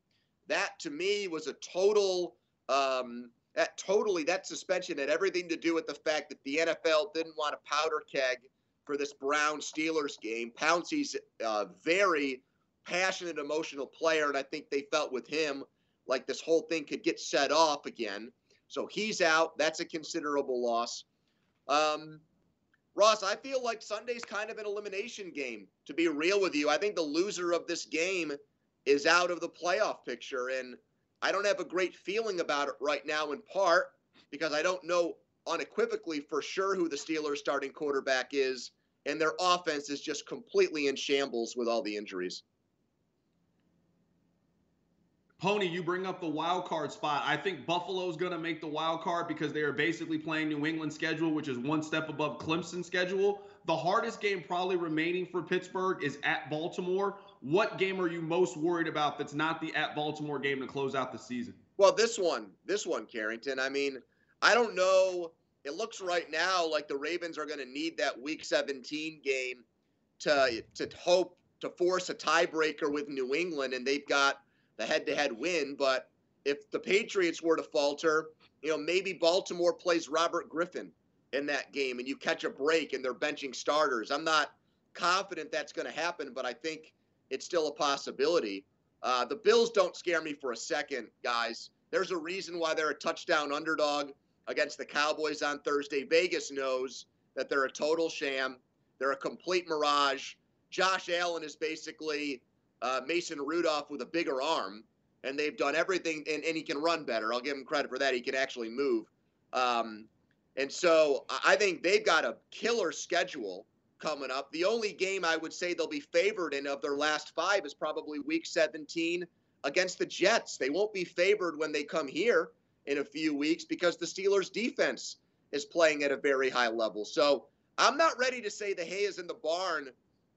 That to me was a total um, that totally that suspension had everything to do with the fact that the NFL didn't want a powder keg for this Brown Steelers game. Pouncey's a very passionate, emotional player, and I think they felt with him like this whole thing could get set off again. So he's out. That's a considerable loss. Um, Ross, I feel like Sunday's kind of an elimination game. To be real with you, I think the loser of this game is out of the playoff picture, and I don't have a great feeling about it right now, in part because I don't know unequivocally for sure who the Steelers' starting quarterback is, and their offense is just completely in shambles with all the injuries. Pony, you bring up the wild card spot. I think Buffalo's going to make the wild card because they are basically playing New England schedule, which is one step above Clemson schedule. The hardest game probably remaining for Pittsburgh is at Baltimore. What game are you most worried about that's not the at Baltimore game to close out the season? Well, this one, this one, Carrington. I mean, I don't know. It looks right now like the Ravens are going to need that Week 17 game to to hope to force a tiebreaker with New England, and they've got the head-to-head win. But if the Patriots were to falter, you know, maybe Baltimore plays Robert Griffin in that game, and you catch a break, and they're benching starters. I'm not confident that's going to happen, but I think it's still a possibility. Uh, the Bills don't scare me for a second, guys. There's a reason why they're a touchdown underdog against the Cowboys on Thursday. Vegas knows that they're a total sham. They're a complete mirage. Josh Allen is basically uh, Mason Rudolph with a bigger arm, and they've done everything, and, and he can run better. I'll give him credit for that. He can actually move. Um, and so I think they've got a killer schedule coming up. The only game I would say they'll be favored in of their last five is probably week 17 against the Jets. They won't be favored when they come here in a few weeks because the Steelers' defense is playing at a very high level. So I'm not ready to say the hay is in the barn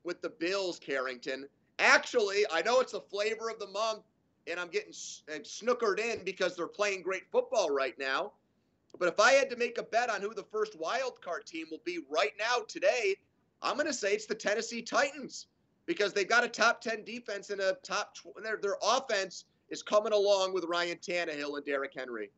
with the Bills, Carrington. Actually, I know it's the flavor of the month, and I'm getting snookered in because they're playing great football right now. But if I had to make a bet on who the first wild card team will be right now today, I'm going to say it's the Tennessee Titans because they've got a top 10 defense and a top tw- their their offense is coming along with Ryan Tannehill and Derrick Henry.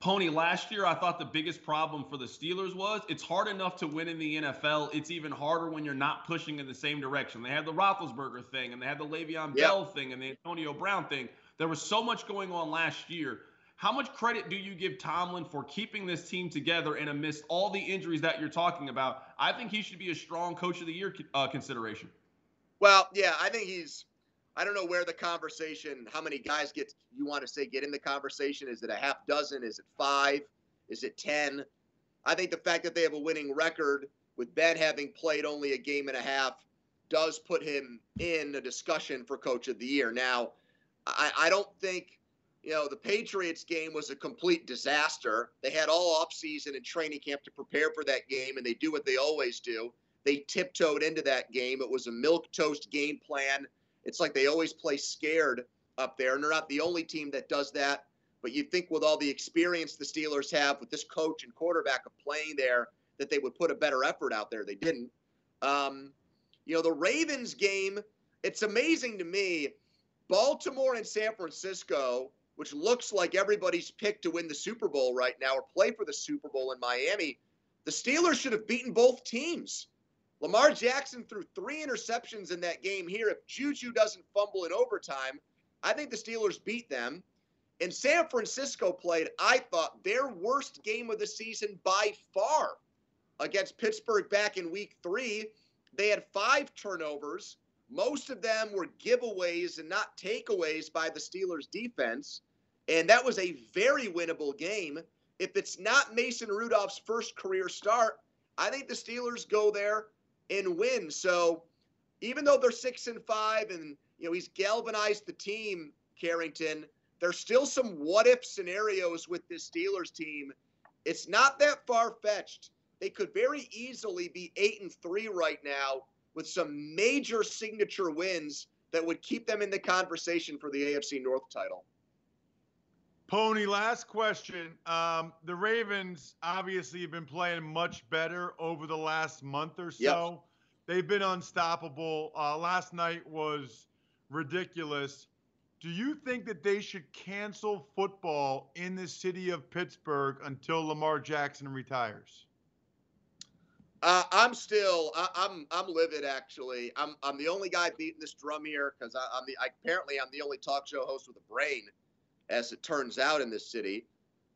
Pony, last year I thought the biggest problem for the Steelers was it's hard enough to win in the NFL. It's even harder when you're not pushing in the same direction. They had the Roethlisberger thing, and they had the Le'Veon yep. Bell thing, and the Antonio Brown thing. There was so much going on last year. How much credit do you give Tomlin for keeping this team together and amidst all the injuries that you're talking about? I think he should be a strong coach of the year uh, consideration. Well, yeah, I think he's I don't know where the conversation, how many guys get you want to say get in the conversation. Is it a half dozen? Is it five? Is it ten? I think the fact that they have a winning record with Ben having played only a game and a half does put him in a discussion for coach of the year. Now, I, I don't think you know the Patriots game was a complete disaster. They had all offseason and training camp to prepare for that game, and they do what they always do. They tiptoed into that game. It was a milk toast game plan it's like they always play scared up there, and they're not the only team that does that. But you think with all the experience the Steelers have with this coach and quarterback of playing there, that they would put a better effort out there. They didn't. Um, you know, the Ravens game, it's amazing to me. Baltimore and San Francisco, which looks like everybody's picked to win the Super Bowl right now or play for the Super Bowl in Miami, the Steelers should have beaten both teams. Lamar Jackson threw three interceptions in that game here. If Juju doesn't fumble in overtime, I think the Steelers beat them. And San Francisco played, I thought, their worst game of the season by far against Pittsburgh back in week three. They had five turnovers. Most of them were giveaways and not takeaways by the Steelers defense. And that was a very winnable game. If it's not Mason Rudolph's first career start, I think the Steelers go there and win. So even though they're six and five and you know he's galvanized the team, Carrington, there's still some what if scenarios with this Steelers team. It's not that far fetched. They could very easily be eight and three right now with some major signature wins that would keep them in the conversation for the AFC North title. Pony, last question. Um, the Ravens obviously have been playing much better over the last month or so. Yep. They've been unstoppable. Uh, last night was ridiculous. Do you think that they should cancel football in the city of Pittsburgh until Lamar Jackson retires? Uh, I'm still, I, am I'm, I'm livid. Actually, I'm, I'm the only guy beating this drum here because I'm the, I, apparently I'm the only talk show host with a brain as it turns out in this city.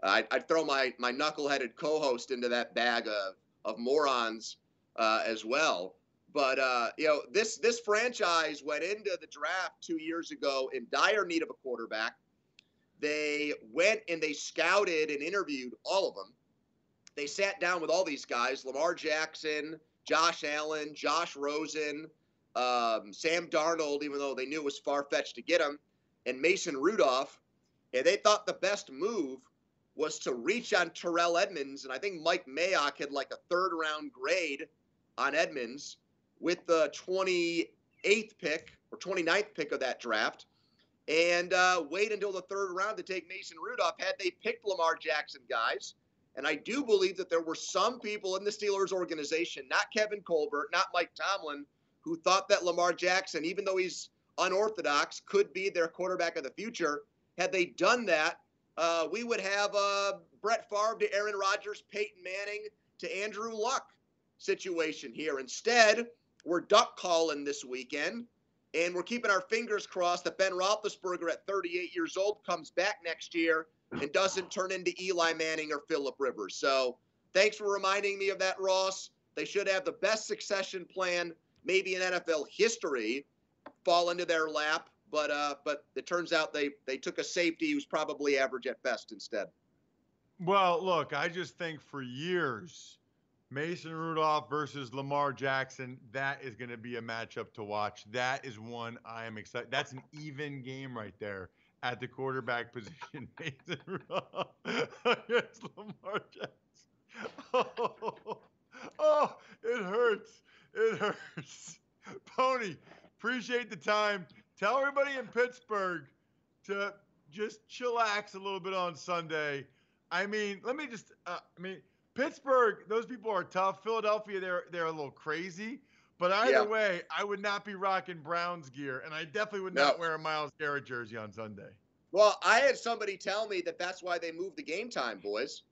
I'd, I'd, throw my my knuckleheaded co-host into that bag of of morons uh, as well. But uh, you know, this this franchise went into the draft two years ago in dire need of a quarterback. They went and they scouted and interviewed all of them. They sat down with all these guys: Lamar Jackson, Josh Allen, Josh Rosen, um, Sam Darnold, even though they knew it was far fetched to get him, and Mason Rudolph and they thought the best move was to reach on Terrell Edmunds, And I think Mike Mayock had like a third round grade on Edmunds with the 28th pick or 29th pick of that draft and uh, wait until the third round to take Mason Rudolph had they picked Lamar Jackson guys. And I do believe that there were some people in the Steelers organization, not Kevin Colbert, not Mike Tomlin, who thought that Lamar Jackson, even though he's unorthodox, could be their quarterback of the future. Had they done that, uh, we would have uh, Brett Favre to Aaron Rodgers, Peyton Manning to Andrew Luck situation here. Instead, we're duck calling this weekend, and we're keeping our fingers crossed that Ben Roethlisberger, at 38 years old, comes back next year and doesn't turn into Eli Manning or Philip Rivers. So, thanks for reminding me of that, Ross. They should have the best succession plan, maybe in NFL history, fall into their lap but uh, but it turns out they they took a safety who's probably average at best instead. Well, look, I just think for years Mason Rudolph versus Lamar Jackson. That is going to be a matchup to watch. That is one I am excited. That's an even game right there at the quarterback position. Mason Rudolph against Lamar Jackson. Oh, oh, it hurts. It hurts. Pony, appreciate the time. Tell everybody in Pittsburgh to just chillax a little bit on Sunday. I mean, let me just, uh, I mean, Pittsburgh, those people are tough. Philadelphia, they're they're a little crazy. But either Yeah. way, I would not be rocking Browns gear, and I definitely would No. not wear a Myles Garrett jersey on Sunday. Well, I had somebody tell me that that's why they moved the game time, boys.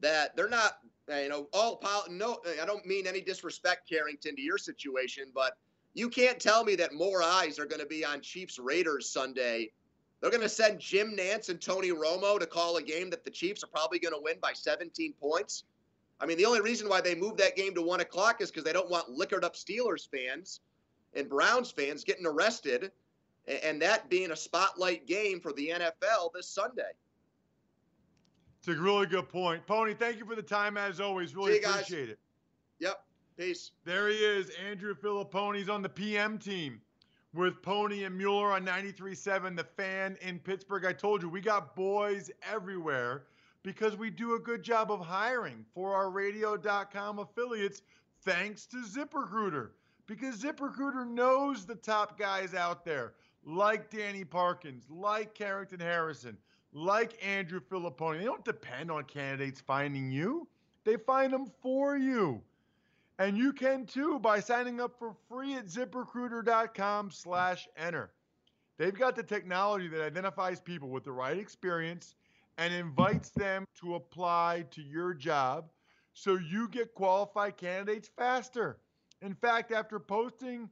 That they're not, you know, all pol- no. I don't mean any disrespect, Carrington, to your situation, but you can't tell me that more eyes are going to be on Chiefs Raiders Sunday. They're going to send Jim Nantz and Tony Romo to call a game that the Chiefs are probably going to win by 17 points. I mean, the only reason why they moved that game to one o'clock is because they don't want liquored up Steelers fans and Browns fans getting arrested and that being a spotlight game for the NFL this Sunday. It's a really good point. Pony, thank you for the time as always. Really you guys. appreciate it. Yep. Peace. There he is, Andrew Fillipponi's on the PM team with Pony and Mueller on 93.7, the fan in Pittsburgh. I told you, we got boys everywhere because we do a good job of hiring for our radio.com affiliates thanks to ZipRecruiter. Because ZipRecruiter knows the top guys out there, like Danny Parkins, like Carrington Harrison, like Andrew Filipponi. They don't depend on candidates finding you, they find them for you. And you can too by signing up for free at ziprecruiter.com slash enter. They've got the technology that identifies people with the right experience and invites them to apply to your job so you get qualified candidates faster. In fact, after posting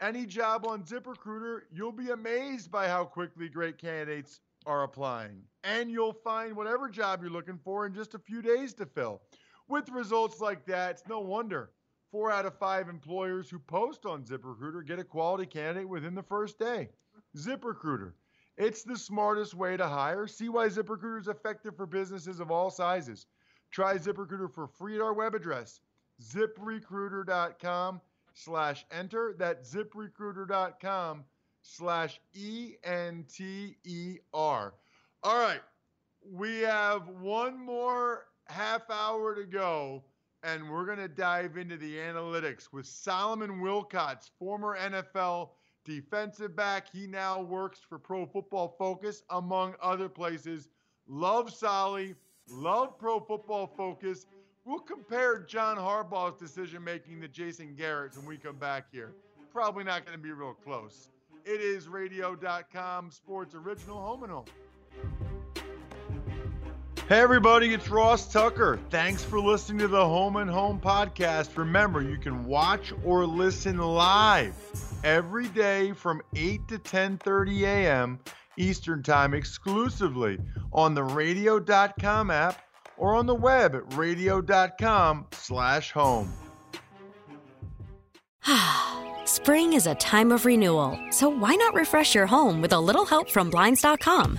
any job on ZipRecruiter, you'll be amazed by how quickly great candidates are applying. And you'll find whatever job you're looking for in just a few days to fill. With results like that, it's no wonder four out of five employers who post on ZipRecruiter get a quality candidate within the first day. ZipRecruiter. It's the smartest way to hire. See why ZipRecruiter is effective for businesses of all sizes. Try ZipRecruiter for free at our web address, ziprecruiter.com slash enter. That's ziprecruiter.com slash E-N-T-E-R. All right. We have one more half hour to go, and we're going to dive into the analytics with Solomon Wilcots, former NFL defensive back. He now works for Pro Football Focus, among other places. Love Solly, love Pro Football Focus. We'll compare John Harbaugh's decision making to Jason Garrett's when we come back here. Probably not going to be real close. It is radio.com sports original home and home. Hey, everybody, it's Ross Tucker. Thanks for listening to the Home and Home podcast. Remember, you can watch or listen live every day from 8 to 10:30 a.m. Eastern Time exclusively on the radio.com app or on the web at radio.com/home. Spring is a time of renewal, so why not refresh your home with a little help from Blinds.com?